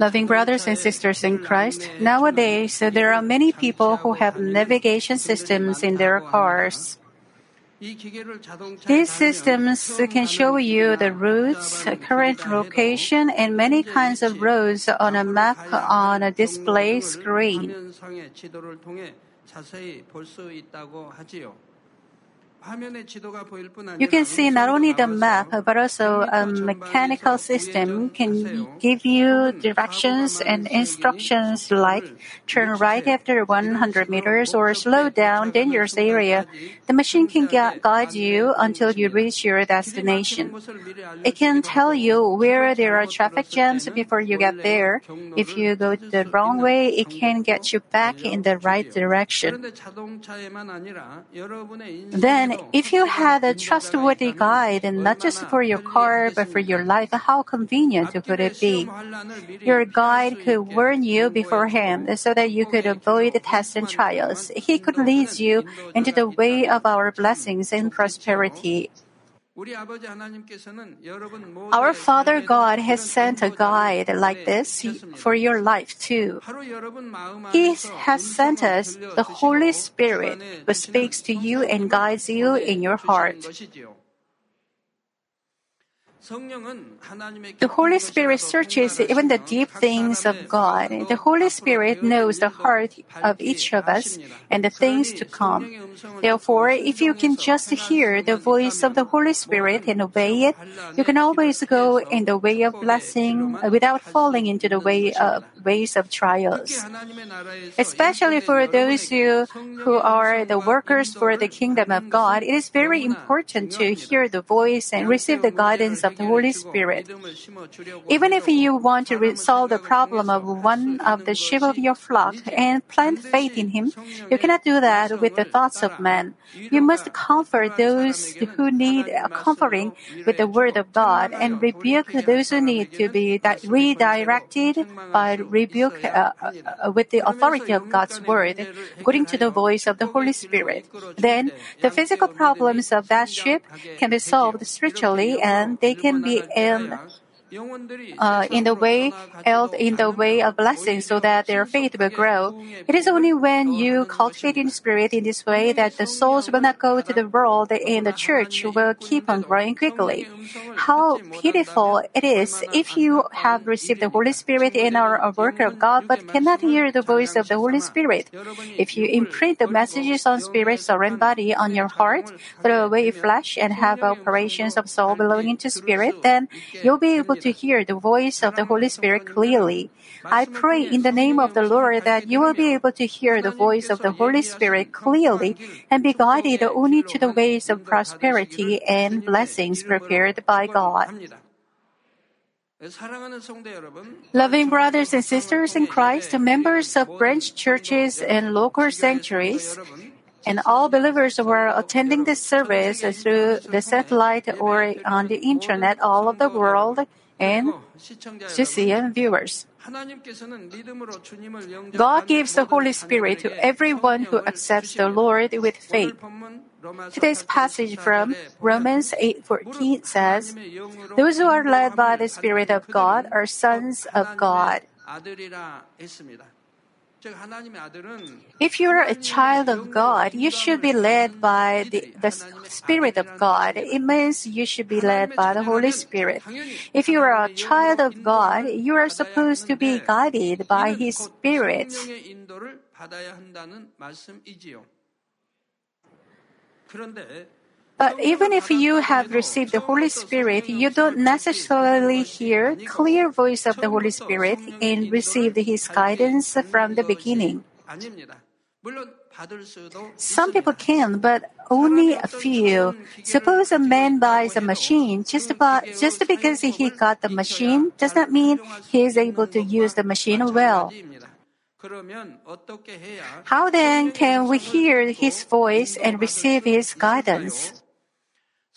Loving brothers and sisters in Christ, nowadays there are many people who have navigation systems in their cars. These systems can show you the routes, uh, current location, and many kinds of roads on a map on a display screen. You can see not only the map, but also a mechanical system can give you directions and instructions like turn right after 100 meters or slow down dangerous area. The machine can guide you until you reach your destination. It can tell you where there are traffic jams before you get there. If you go the wrong way, it can get you back in the right direction. Then if you had a trustworthy guide, and not just for your car, but for your life, how convenient could it be? Your guide could warn you beforehand so that you could avoid tests and trials. He could lead you into the way of our blessings and prosperity. Our Father God has sent a guide like this for your life too. He has sent us the Holy Spirit who speaks to you and guides you in your heart. The Holy Spirit searches even the deep things of God. The Holy Spirit knows the heart of each of us and the things to come. Therefore, if you can just hear the voice of the Holy Spirit and obey it, you can always go in the way of blessing uh, without falling into the way of ways of trials. Especially for those who, who are the workers for the kingdom of God, it is very important to hear the voice and receive the guidance of the Holy Spirit. Even if you want to resolve the problem of one of the sheep of your flock and plant faith in Him, you cannot do that with the thoughts of man. You must comfort those who need comforting with the Word of God and rebuke those who need to be redirected by rebuke uh, uh, with the authority of God's Word, according to the voice of the Holy Spirit. Then the physical problems of that sheep can be solved spiritually and they can be in uh, in the way held in the way of blessing so that their faith will grow. It is only when you cultivate in spirit in this way that the souls will not go to the world and the church will keep on growing quickly. How pitiful it is if you have received the Holy Spirit and are a worker of God but cannot hear the voice of the Holy Spirit. If you imprint the messages on spirit, soul, and body on your heart, throw away flesh, and have operations of soul belonging to spirit, then you'll be able to hear the voice of the Holy Spirit clearly. I pray in the name of the Lord that you will be able to hear the voice of the Holy Spirit clearly and be guided only to the ways of prosperity and blessings prepared by God. Loving brothers and sisters in Christ, members of branch churches and local sanctuaries, and all believers who are attending this service through the satellite or on the internet all over the world, and GCN viewers. God gives the Holy Spirit to everyone who accepts the Lord with faith. Today's passage from Romans 8:14 says, "Those who are led by the Spirit of God are sons of God." If you are a child of God, you should be led by the, the Spirit of God. It means you should be led by the Holy Spirit. If you are a child of God, you are supposed to be guided by His Spirit. But even if you have received the Holy Spirit, you don't necessarily hear clear voice of the Holy Spirit and receive His guidance from the beginning. Some people can, but only a few. Suppose a man buys a machine just, by, just because he got the machine does not mean he is able to use the machine well. How then can we hear his voice and receive his guidance?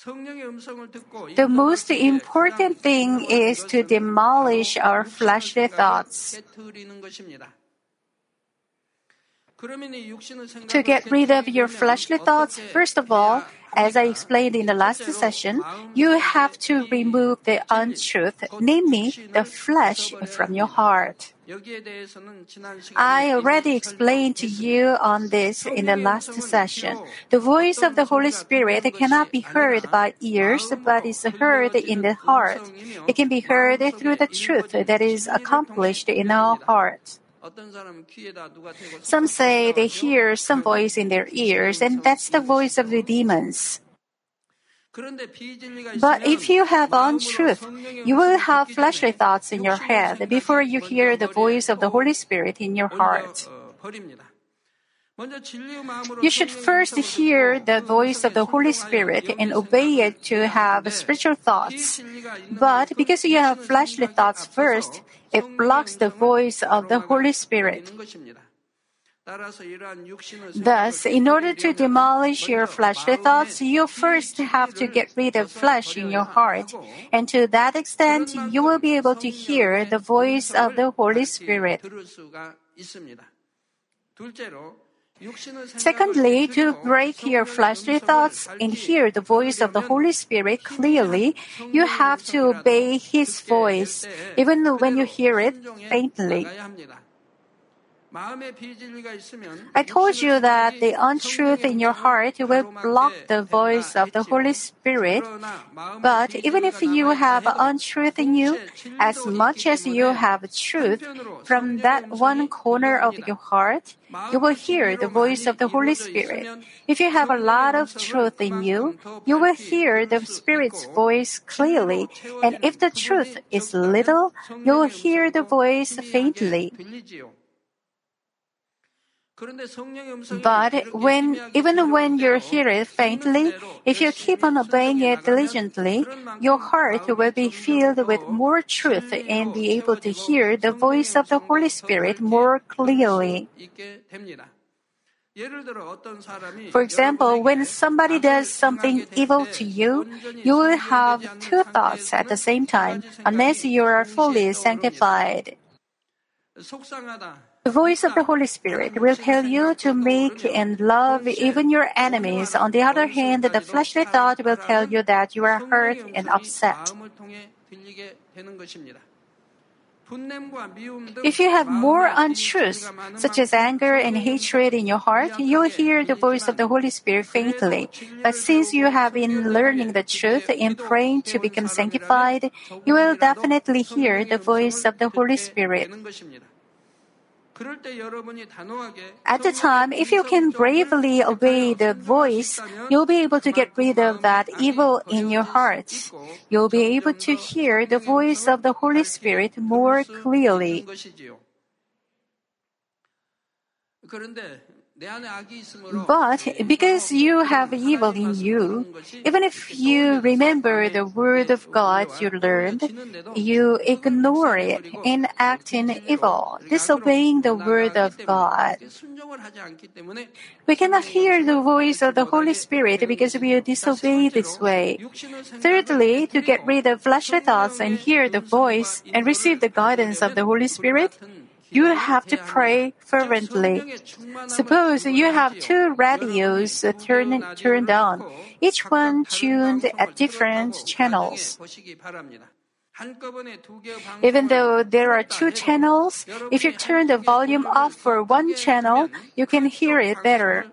The most important thing is to demolish our fleshly thoughts. To get rid of your fleshly thoughts, first of all, as I explained in the last session, you have to remove the untruth, namely the flesh, from your heart. I already explained to you on this in the last session. The voice of the Holy Spirit cannot be heard by ears, but is heard in the heart. It can be heard through the truth that is accomplished in our hearts. Some say they hear some voice in their ears, and that's the voice of the demons. But if you have untruth, you will have fleshly thoughts in your head before you hear the voice of the Holy Spirit in your heart. You should first hear the voice of the Holy Spirit and obey it to have spiritual thoughts. But because you have fleshly thoughts first, it blocks the voice of the Holy Spirit. Thus, in order to demolish your fleshly thoughts, you first have to get rid of flesh in your heart. And to that extent, you will be able to hear the voice of the Holy Spirit. Secondly, to break your fleshly thoughts and hear the voice of the Holy Spirit clearly, you have to obey His voice, even when you hear it faintly. I told you that the untruth in your heart will block the voice of the Holy Spirit. But even if you have untruth in you, as much as you have truth, from that one corner of your heart, you will hear the voice of the Holy Spirit. If you have a lot of truth in you, you will hear the Spirit's voice clearly. And if the truth is little, you will hear the voice faintly. But when, even when you hear it faintly, if you keep on obeying it diligently, your heart will be filled with more truth and be able to hear the voice of the Holy Spirit more clearly. For example, when somebody does something evil to you, you will have two thoughts at the same time unless you are fully sanctified. The voice of the Holy Spirit will tell you to make and love even your enemies. On the other hand, the fleshly thought will tell you that you are hurt and upset. If you have more untruths, such as anger and hatred in your heart, you will hear the voice of the Holy Spirit faintly. But since you have been learning the truth and praying to become sanctified, you will definitely hear the voice of the Holy Spirit. At the time, if you can bravely obey the voice, you'll be able to get rid of that evil in your hearts. You'll be able to hear the voice of the Holy Spirit more clearly. But because you have evil in you, even if you remember the word of God you learned, you ignore it and act in evil, disobeying the word of God. We cannot hear the voice of the Holy Spirit because we disobey this way. Thirdly, to get rid of fleshly thoughts and hear the voice and receive the guidance of the Holy Spirit, you have to pray fervently. Suppose you have two radios turned, turned on, each one tuned at different channels. Even though there are two channels, if you turn the volume off for one channel, you can hear it better.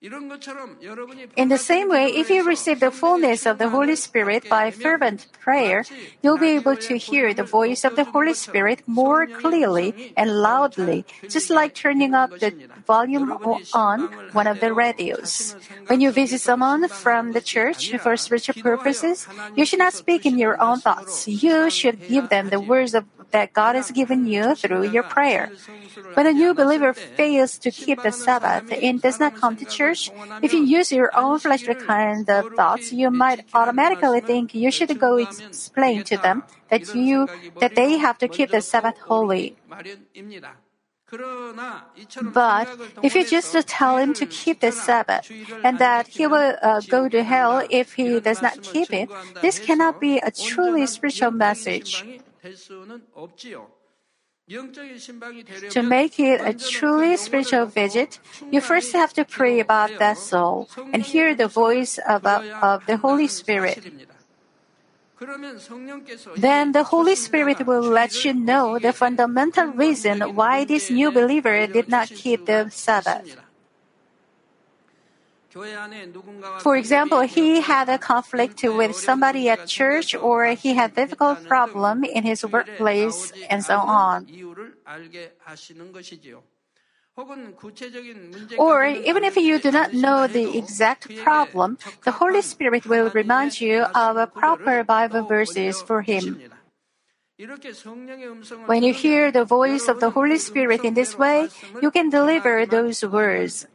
In the same way, if you receive the fullness of the Holy Spirit by fervent prayer, you'll be able to hear the voice of the Holy Spirit more clearly and loudly, just like turning up the volume on one of the radios. When you visit someone from the church for spiritual purposes, you should not speak in your own thoughts. You should give them the words of that God has given you through your prayer. When a new believer fails to keep the Sabbath and does not come to church, if you use your own fleshly kind of thoughts, you might automatically think you should go explain to them that you that they have to keep the Sabbath holy. But if you just tell him to keep the Sabbath and that he will uh, go to hell if he does not keep it, this cannot be a truly spiritual message. To make it a truly spiritual visit, you first have to pray about that soul and hear the voice of, uh, of the Holy Spirit. Then the Holy Spirit will let you know the fundamental reason why this new believer did not keep the Sabbath. For example, he had a conflict with somebody at church or he had difficult problem in his workplace and so on. Or even if you do not know the exact problem, the Holy Spirit will remind you of proper Bible verses for him. When you hear the voice of the Holy Spirit in this way, you can deliver those words.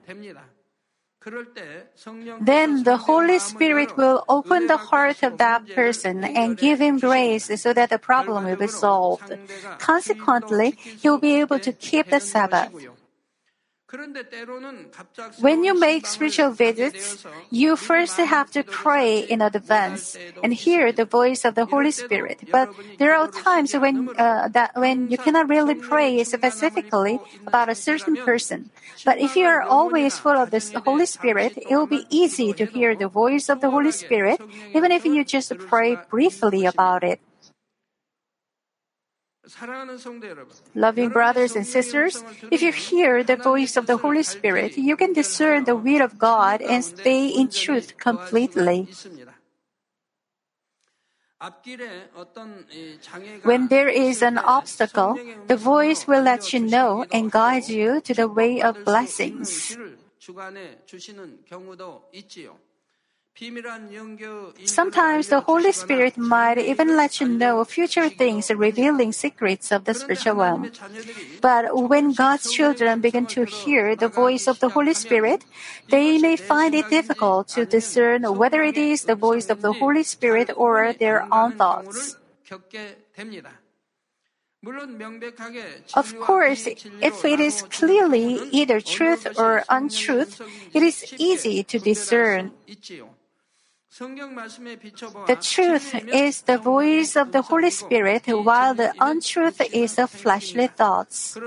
Then the Holy Spirit will open the heart of that person and give him grace so that the problem will be solved. Consequently, he will be able to keep the Sabbath. When you make spiritual visits, you first have to pray in advance and hear the voice of the Holy Spirit. But there are times when uh, that when you cannot really pray specifically about a certain person. But if you are always full of the Holy Spirit, it will be easy to hear the voice of the Holy Spirit, even if you just pray briefly about it. Loving brothers and sisters, if you hear the voice of the Holy Spirit, you can discern the will of God and stay in truth completely. When there is an obstacle, the voice will let you know and guide you to the way of blessings. Sometimes the Holy Spirit might even let you know future things, revealing secrets of the spiritual realm. But when God's children begin to hear the voice of the Holy Spirit, they may find it difficult to discern whether it is the voice of the Holy Spirit or their own thoughts. Of course, if it is clearly either truth or untruth, it is easy to discern. The truth is the voice of the Holy Spirit, while the untruth is the fleshly thoughts.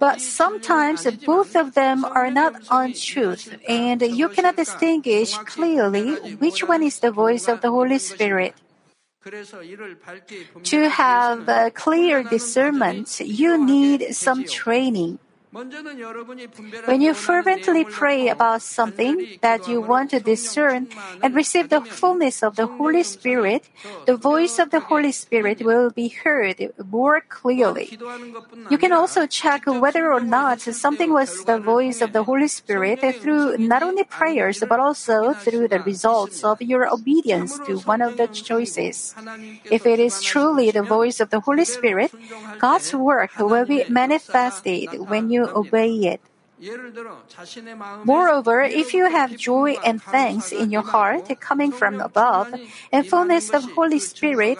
But sometimes both of them are not untruth, and you cannot distinguish clearly which one is the voice of the Holy Spirit. To have a clear discernment, you need some training. When you fervently pray about something that you want to discern and receive the fullness of the Holy Spirit, the voice of the Holy Spirit will be heard more clearly. You can also check whether or not something was the voice of the Holy Spirit through not only prayers but also through the results of your obedience to one of the choices. If it is truly the voice of the Holy Spirit, God's work will be manifested when you obey it. Moreover, if you have joy and thanks in your heart coming from above and fullness of Holy Spirit,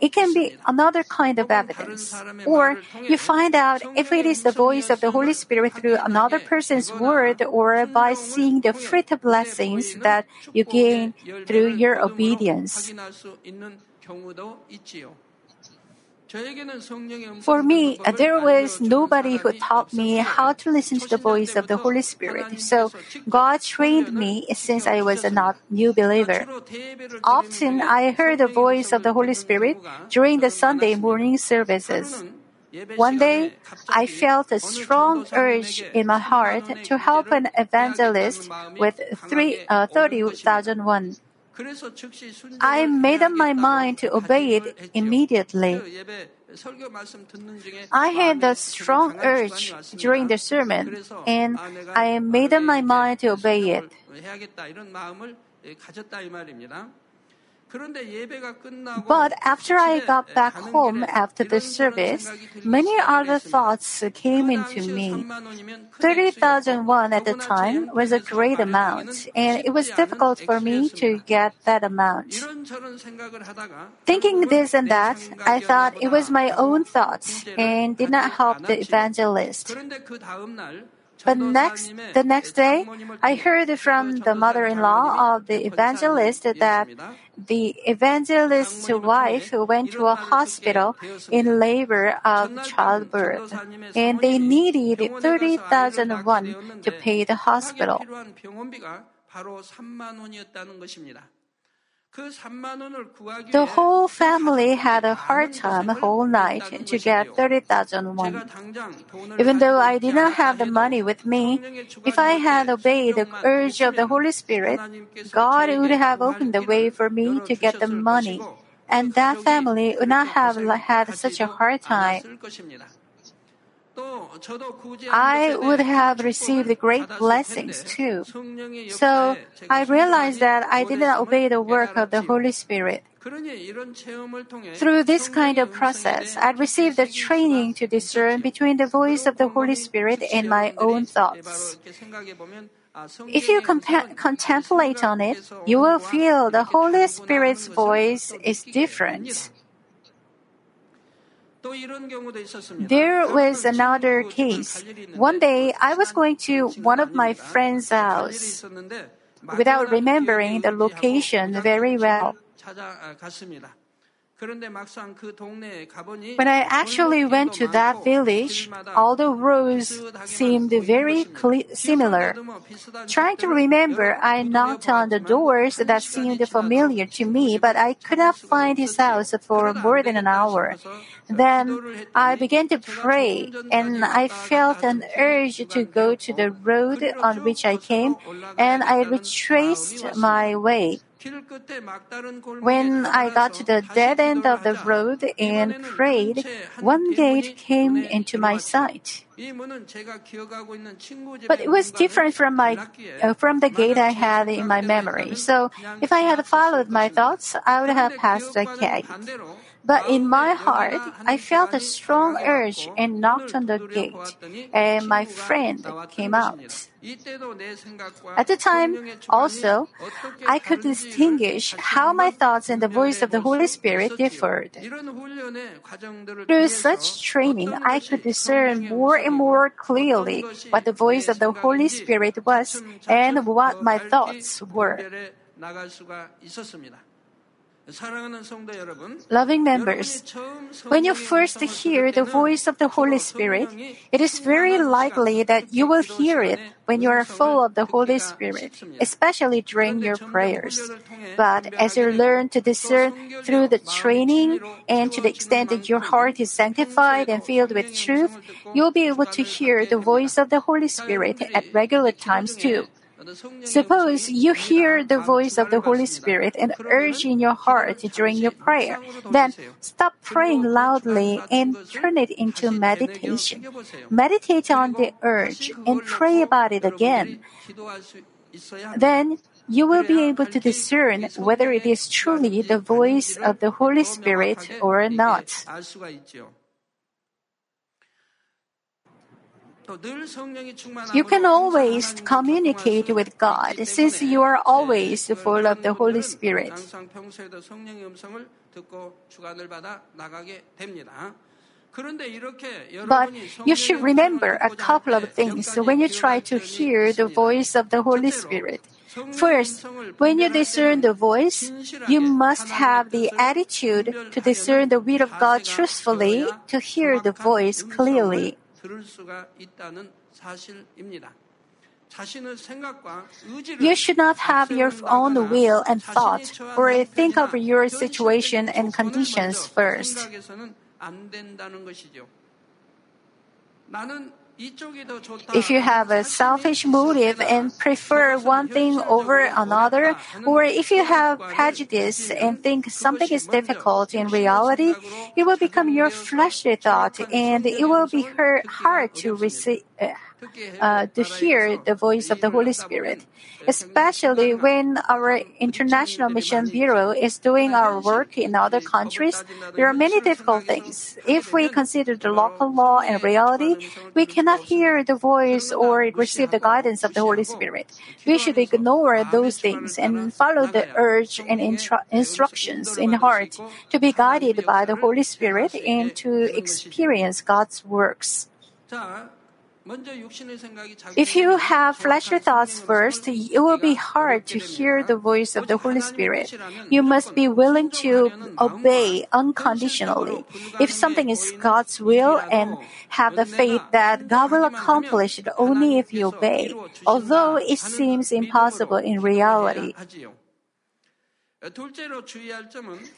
it can be another kind of evidence. Or you find out if it is the voice of the Holy Spirit through another person's word or by seeing the fruit of blessings that you gain through your obedience. For me, there was nobody who taught me how to listen to the voice of the Holy Spirit. So God trained me since I was a not new believer. Often I heard the voice of the Holy Spirit during the Sunday morning services. One day, I felt a strong urge in my heart to help an evangelist with three, uh, 30,000 won. I made up my mind to obey it immediately. I had a strong urge during the sermon, and I made up my mind to obey it. But after I got back home after the service, many other thoughts came into me. 30,000 won at the time was a great amount, and it was difficult for me to get that amount. Thinking this and that, I thought it was my own thoughts and did not help the evangelist. But next, the next day, I heard from the mother-in-law of the evangelist that the evangelist's wife went to a hospital in labor of childbirth, and they needed 30,000 won to pay the hospital. The whole family had a hard time whole night to get 30,000 won. Even though I did not have the money with me, if I had obeyed the urge of the Holy Spirit, God would have opened the way for me to get the money, and that family would not have had such a hard time. I would have received great blessings too. So I realized that I did not obey the work of the Holy Spirit. Through this kind of process, I received the training to discern between the voice of the Holy Spirit and my own thoughts. If you compa- contemplate on it, you will feel the Holy Spirit's voice is different. There was another case. One day I was going to one of my friend's house without remembering the location very well. When I actually went to that village, all the roads seemed very similar. Trying to remember, I knocked on the doors that seemed familiar to me, but I could not find his house for more than an hour. Then I began to pray, and I felt an urge to go to the road on which I came, and I retraced my way. When I got to the dead end of the road and prayed, one gate came into my sight. But it was different from my uh, from the gate I had in my memory. So if I had followed my thoughts, I would have passed the gate. But in my heart, I felt a strong urge and knocked on the gate, and my friend came out. At the time, also, I could distinguish how my thoughts and the voice of the Holy Spirit differed. Through such training, I could discern more and more clearly what the voice of the Holy Spirit was and what my thoughts were. Loving members, when you first hear the voice of the Holy Spirit, it is very likely that you will hear it when you are full of the Holy Spirit, especially during your prayers. But as you learn to discern through the training and to the extent that your heart is sanctified and filled with truth, you'll be able to hear the voice of the Holy Spirit at regular times too. Suppose you hear the voice of the Holy Spirit and urge in your heart during your prayer. Then stop praying loudly and turn it into meditation. Meditate on the urge and pray about it again. Then you will be able to discern whether it is truly the voice of the Holy Spirit or not. You can always communicate with God since you are always full of the Holy Spirit. But you should remember a couple of things when you try to hear the voice of the Holy Spirit. First, when you discern the voice, you must have the attitude to discern the will of God truthfully to hear the voice clearly. You should not have your own will and thought or think of your situation and conditions first. If you have a selfish motive and prefer one thing over another, or if you have prejudice and think something is difficult in reality, it will become your fleshly thought and it will be hard to receive. Uh, Uh, to hear the voice of the Holy Spirit, especially when our International Mission Bureau is doing our work in other countries. There are many difficult things. If we consider the local law and reality, we cannot hear the voice or receive the guidance of the Holy Spirit. We should ignore those things and follow the urge and intru- instructions in heart to be guided by the Holy Spirit and to experience God's works. If you have fleshly thoughts first, it will be hard to hear the voice of the Holy Spirit. You must be willing to obey unconditionally. If something is God's will and have the faith that God will accomplish it only if you obey, although it seems impossible in reality.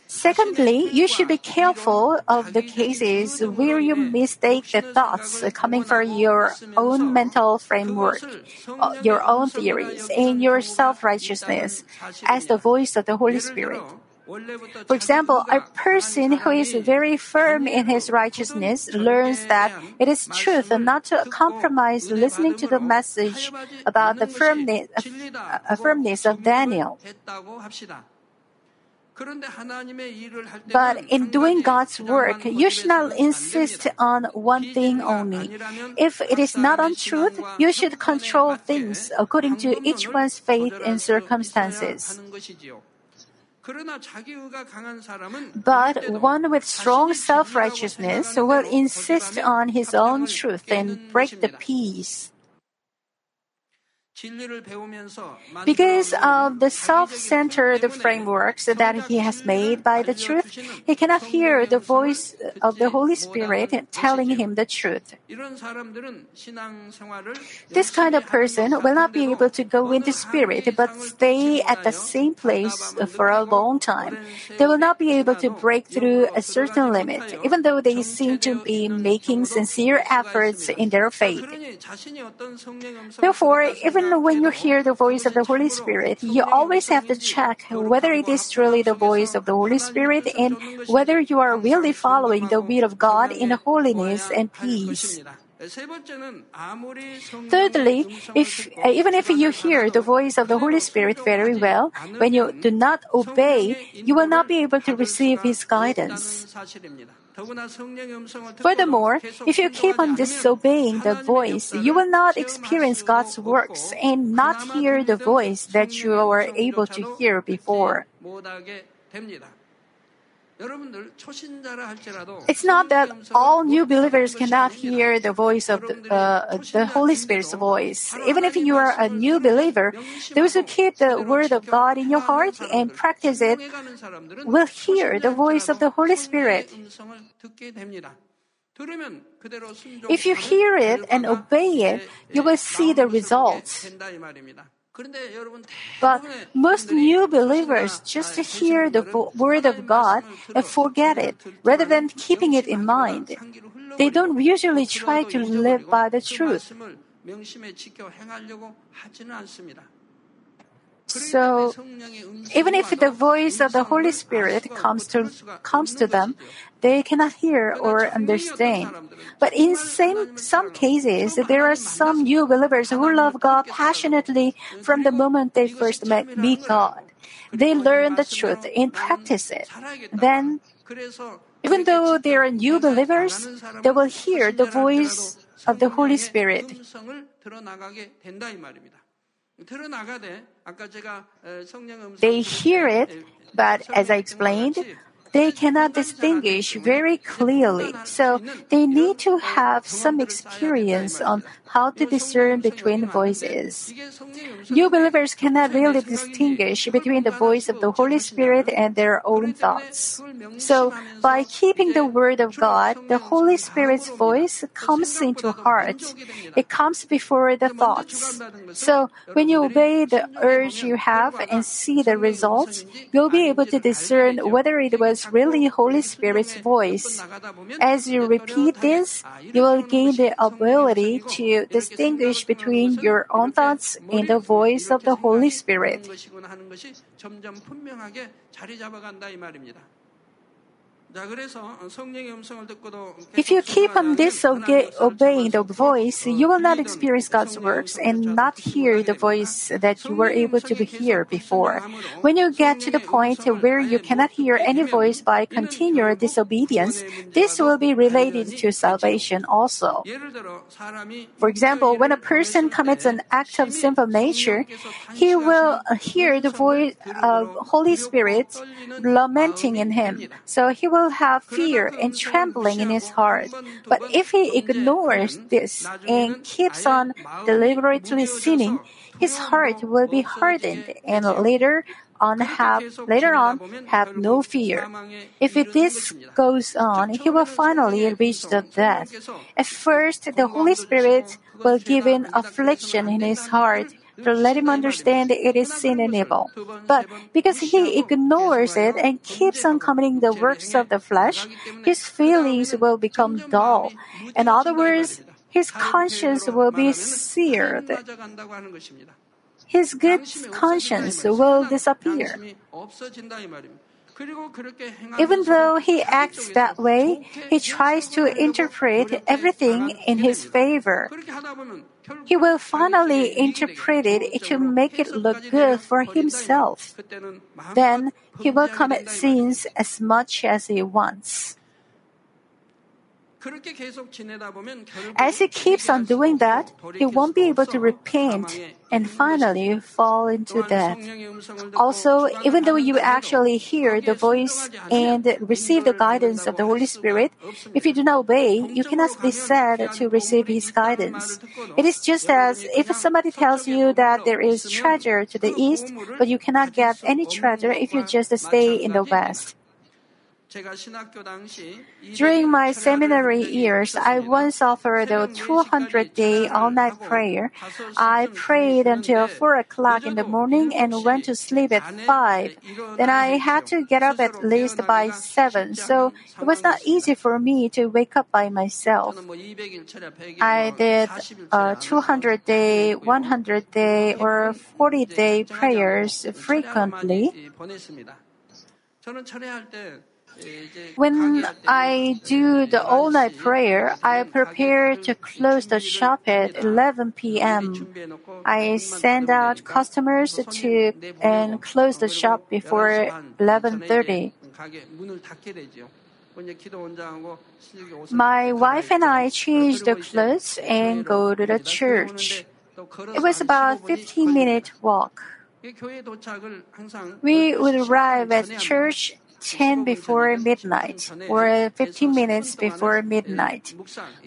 Secondly, you should be careful of the cases where you mistake the thoughts coming from your own mental framework, uh, your own theories, and your self righteousness as the voice of the Holy Spirit. For example, a person who is very firm in his righteousness learns that it is truth not to compromise listening to the message about the firmness, uh, firmness of Daniel. But in doing God's work, you should not insist on one thing only. If it is not on truth, you should control things according to each one's faith and circumstances. But one with strong self righteousness will insist on his own truth and break the peace. Because of the self-centered frameworks that he has made by the truth, he cannot hear the voice of the Holy Spirit telling him the truth. This kind of person will not be able to go into spirit but stay at the same place for a long time. They will not be able to break through a certain limit, even though they seem to be making sincere efforts in their faith. Therefore, even when you hear the voice of the Holy Spirit, you always have to check whether it is truly the voice of the Holy Spirit and whether you are really following the will of God in holiness and peace. Thirdly, if, uh, even if you hear the voice of the Holy Spirit very well, when you do not obey, you will not be able to receive His guidance. Furthermore, if you keep on disobeying the voice, you will not experience God's works and not hear the voice that you were able to hear before. It's not that all new believers cannot hear the voice of the, uh, the Holy Spirit's voice. Even if you are a new believer, those who keep the Word of God in your heart and practice it will hear the voice of the Holy Spirit. If you hear it and obey it, you will see the results. But most new believers just hear the word of God and forget it rather than keeping it in mind. They don't usually try to live by the truth. So, even if the voice of the Holy Spirit comes to, comes to them, they cannot hear or understand. But in same, some cases, there are some new believers who love God passionately from the moment they first met, meet God. They learn the truth and practice it. Then, even though they are new believers, they will hear the voice of the Holy Spirit. They hear it, but as I explained, they cannot distinguish very clearly, so they need to have some experience on how to discern between voices. New believers cannot really distinguish between the voice of the Holy Spirit and their own thoughts. So, by keeping the Word of God, the Holy Spirit's voice comes into heart. It comes before the thoughts. So, when you obey the urge you have and see the results, you'll be able to discern whether it was really Holy Spirit's voice. As you repeat this, you will gain the ability to distinguish between your own thoughts and the voice of the Holy Spirit. If you keep on disobeying the voice, you will not experience God's works and not hear the voice that you were able to hear before. When you get to the point where you cannot hear any voice by continual disobedience, this will be related to salvation also. For example, when a person commits an act of sinful nature, he will hear the voice of Holy Spirit lamenting in him. So he will will have fear and trembling in his heart. But if he ignores this and keeps on deliberately sinning, his heart will be hardened and later on have later on have no fear. If this goes on, he will finally reach the death. At first, the Holy Spirit will give in affliction in his heart let him understand it is sin and evil. But because he ignores it and keeps on committing the works of the flesh, his feelings will become dull. In other words, his conscience will be seared. His good conscience will disappear. Even though he acts that way, he tries to interpret everything in his favor. He will finally interpret it to make it look good for himself. Then he will commit sins as much as he wants. As he keeps on doing that, he won't be able to repent and finally fall into death. Also, even though you actually hear the voice and receive the guidance of the Holy Spirit, if you do not obey, you cannot be said to receive His guidance. It is just as if somebody tells you that there is treasure to the east, but you cannot get any treasure if you just stay in the west. During my seminary years, I once offered a 200 day all night prayer. I prayed until 4 o'clock in the morning and went to sleep at 5. Then I had to get up at least by 7, so it was not easy for me to wake up by myself. I did uh, a 200 day, 100 day, or 40 day prayers frequently. When I do the all night prayer, I prepare to close the shop at 11 p.m. I send out customers to and close the shop before 11:30. My wife and I change the clothes and go to the church. It was about 15 minute walk. We would arrive at church 10 before midnight or 15 minutes before midnight.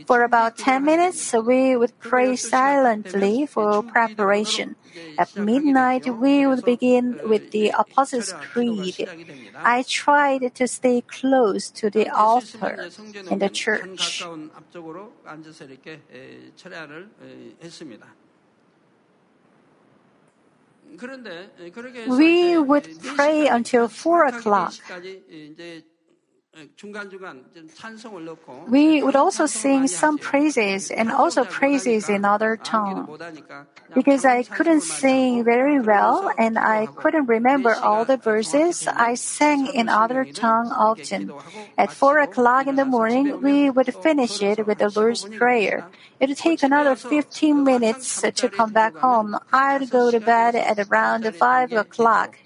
For about 10 minutes, we would pray silently for preparation. At midnight, we would begin with the Apostles' Creed. I tried to stay close to the altar in the church. We would pray until 4 o'clock. We would also sing some praises and also praises in other tongue. Because I couldn't sing very well and I couldn't remember all the verses, I sang in other tongue often. At four o'clock in the morning, we would finish it with the Lord's Prayer. It would take another 15 minutes to come back home. I'd go to bed at around five o'clock.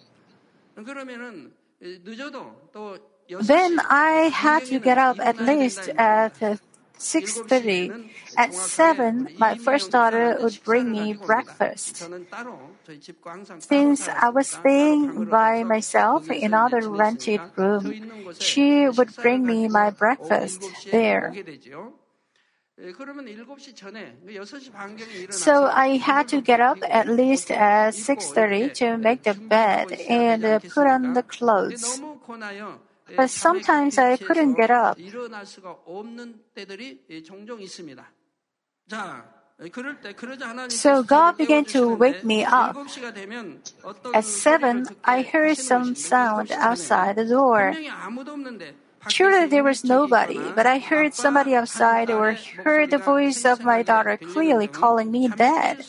Then I had to get up at least at 6:30. At 7, my first daughter would bring me breakfast. Since I was staying by myself in another rented room, she would bring me my breakfast there. So I had to get up at least at 6:30 to make the bed and put on the clothes. But sometimes I couldn't get up. 일어날 수가 없는 때들이 종종 있습니다. 자, So God began to wake me up. At seven, I heard some sound outside the door. Surely there was nobody, but I heard somebody outside or heard the voice of my daughter clearly calling me dad.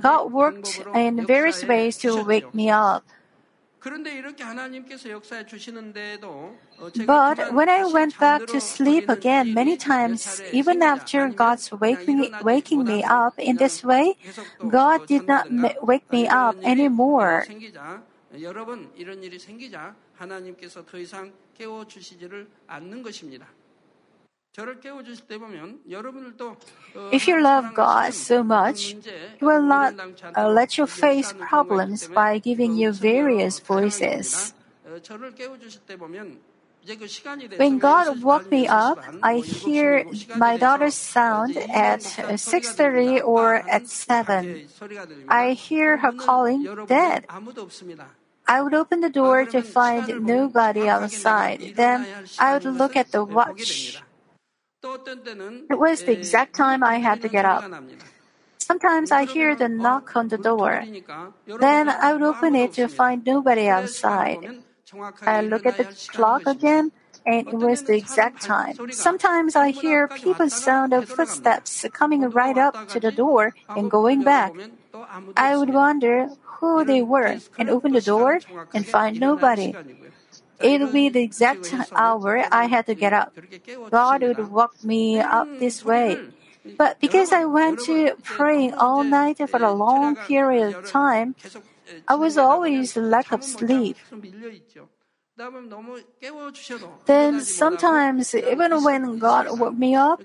God worked in various ways to wake me up. But when I went back to sleep again many times, even after God's waking, waking me up in this way, God did not wake me up anymore. If you love God so much, He will not uh, let you face problems by giving you various voices. When God woke me up, I hear my daughter's sound at 6:30 or at 7. I hear her calling, "Dad." I would open the door to find nobody outside. Then I would look at the watch. It was the exact time I had to get up. Sometimes I hear the knock on the door. Then I would open it to find nobody outside. I look at the clock again, and it was the exact time. Sometimes I hear people's sound of footsteps coming right up to the door and going back. I would wonder who they were and open the door and find nobody. It would be the exact hour I had to get up. God would wake me up this way. But because I went to praying all night for a long period of time, I was always lack of sleep. Then sometimes, even when God woke me up,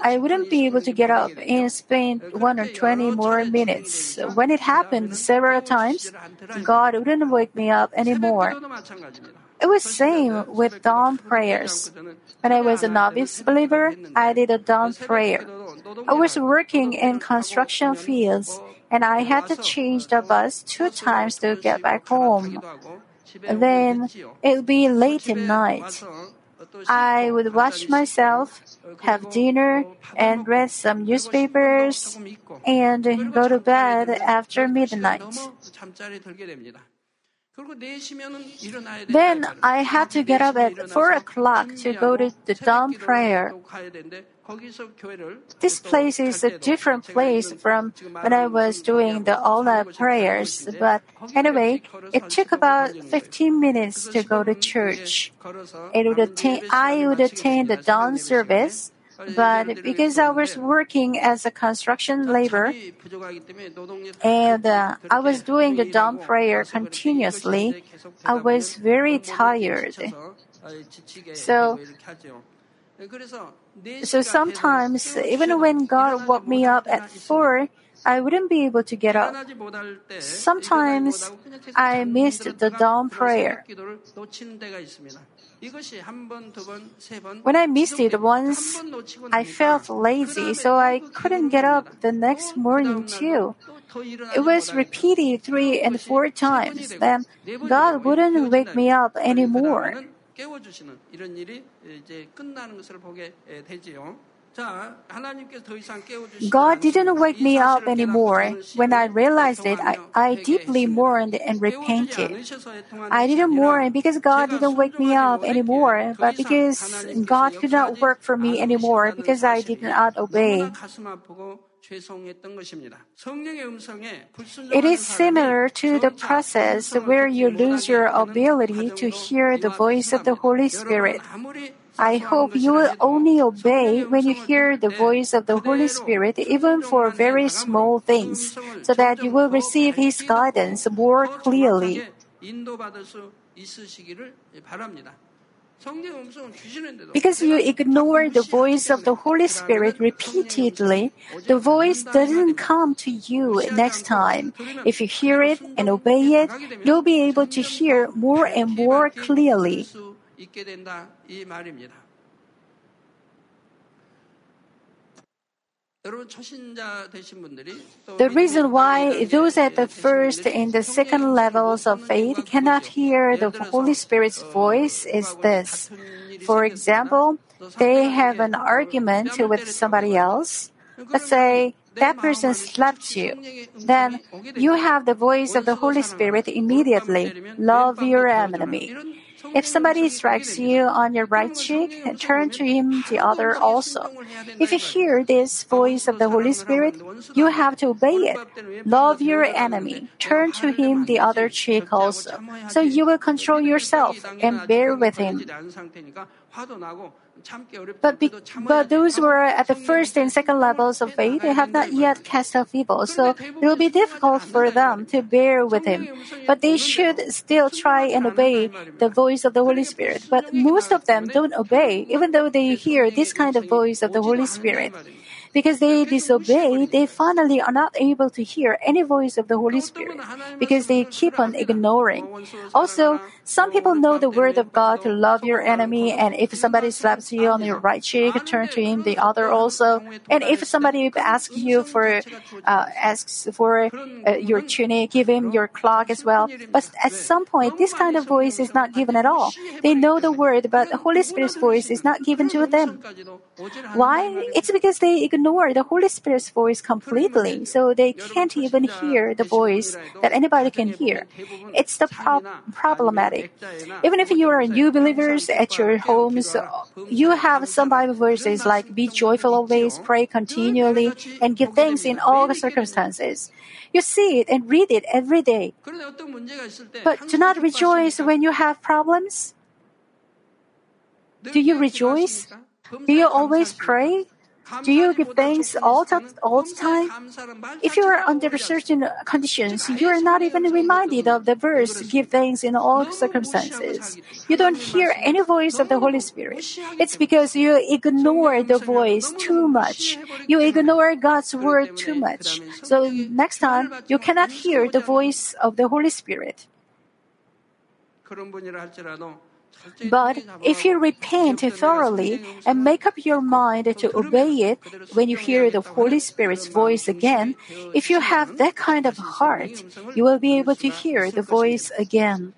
I wouldn't be able to get up and spend one or twenty more minutes. When it happened several times, God wouldn't wake me up anymore. It was same with dawn prayers. When I was a novice believer, I did a dawn prayer. I was working in construction fields and I had to change the bus two times to get back home. Then it would be late at night. I would wash myself, have dinner, and read some newspapers, and go to bed after midnight. Then I had to get up at 4 o'clock to go to the dawn prayer. This place is a different place from when I was doing the all night prayers, but anyway, it took about 15 minutes to go to church. Would attain, I would attend the dawn service, but because I was working as a construction labor and uh, I was doing the dawn prayer continuously, I was very tired. So, so sometimes, even when God woke me up at 4, I wouldn't be able to get up. Sometimes I missed the dawn prayer. When I missed it once, I felt lazy, so I couldn't get up the next morning too. It was repeated three and four times. Then God wouldn't wake me up anymore. God didn't wake me up anymore. When I realized it, I, I deeply mourned and repented. I didn't mourn because God didn't wake me up anymore, but because God could not work for me anymore because I did not obey. It is similar to the process where you lose your ability to hear the voice of the Holy Spirit. I hope you will only obey when you hear the voice of the Holy Spirit, even for very small things, so that you will receive His guidance more clearly. Because you ignore the voice of the Holy Spirit repeatedly, the voice doesn't come to you next time. If you hear it and obey it, you'll be able to hear more and more clearly. The reason why those at the first and the second levels of faith cannot hear the Holy Spirit's voice is this. For example, they have an argument with somebody else. Let's say that person slapped you. Then you have the voice of the Holy Spirit immediately. Love your enemy. If somebody strikes you on your right cheek, turn to him the other also. If you hear this voice of the Holy Spirit, you have to obey it. Love your enemy. Turn to him the other cheek also. So you will control yourself and bear with him. But, be, but those who are at the first and second levels of faith they have not yet cast off evil, so it will be difficult for them to bear with him. But they should still try and obey the voice of the Holy Spirit. But most of them don't obey, even though they hear this kind of voice of the Holy Spirit. Because they disobey, they finally are not able to hear any voice of the Holy Spirit because they keep on ignoring. Also, some people know the word of God to love your enemy, and if somebody slaps you on your right cheek, turn to him the other also. And if somebody asks you for uh, asks for uh, your tunic, give him your cloak as well. But at some point, this kind of voice is not given at all. They know the word, but the Holy Spirit's voice is not given to them. Why? It's because they ignore the Holy Spirit's voice completely, so they can't even hear the voice that anybody can hear. It's the pro- problematic. Even if you are new believers at your homes, you have some Bible verses like "Be joyful always, pray continually, and give thanks in all circumstances." You see it and read it every day. But do not rejoice when you have problems. Do you rejoice? Do you always pray? Do you give thanks all the, all the time? If you are under certain conditions, you are not even reminded of the verse, give thanks in all circumstances. You don't hear any voice of the Holy Spirit. It's because you ignore the voice too much. You ignore God's word too much. So next time, you cannot hear the voice of the Holy Spirit. But if you repent thoroughly and make up your mind to obey it when you hear the Holy Spirit's voice again, if you have that kind of heart, you will be able to hear the voice again.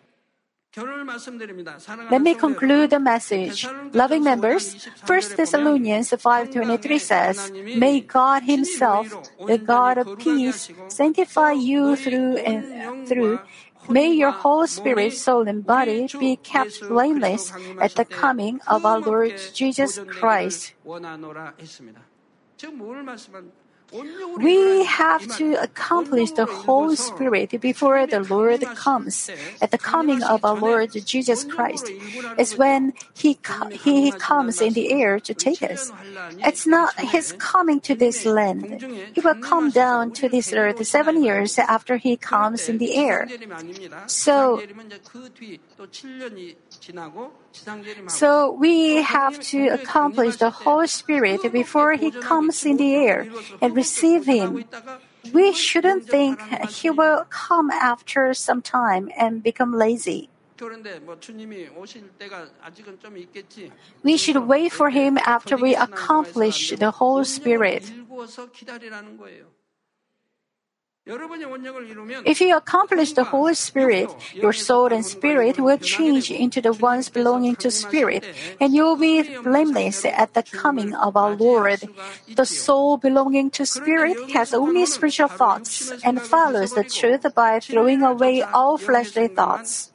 Let me conclude the message. Loving members, 1 Thessalonians 5.23 says, May God Himself, the God of peace, sanctify you through and through, May your whole spirit, soul, and body be kept blameless at the coming of our Lord Jesus Christ. We have to accomplish the whole Spirit before the Lord comes. At the coming of our Lord Jesus Christ is when he, he comes in the air to take us. It's not His coming to this land. He will come down to this earth seven years after He comes in the air. So, so we have to accomplish the whole Spirit before He comes in the air and receive Him. We shouldn't think He will come after some time and become lazy. We should wait for Him after we accomplish the whole Spirit. If you accomplish the whole Spirit, your soul and spirit will change into the ones belonging to Spirit, and you will be blameless at the coming of our Lord. The soul belonging to Spirit has only spiritual thoughts and follows the truth by throwing away all fleshly thoughts.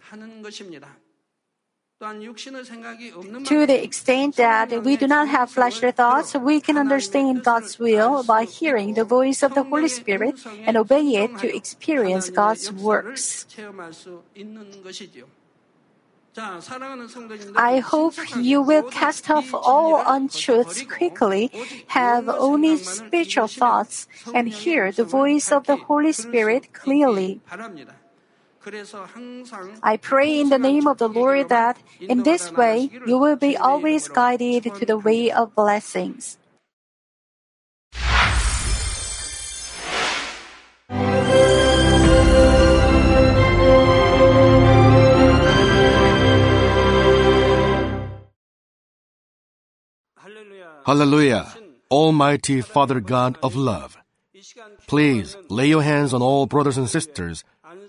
To the extent that we do not have fleshly thoughts, we can understand God's will by hearing the voice of the Holy Spirit and obey it to experience God's works. I hope you will cast off all untruths quickly, have only spiritual thoughts, and hear the voice of the Holy Spirit clearly. I pray in the name of the Lord that in this way you will be always guided to the way of blessings. Hallelujah, Almighty Father God of love. Please lay your hands on all brothers and sisters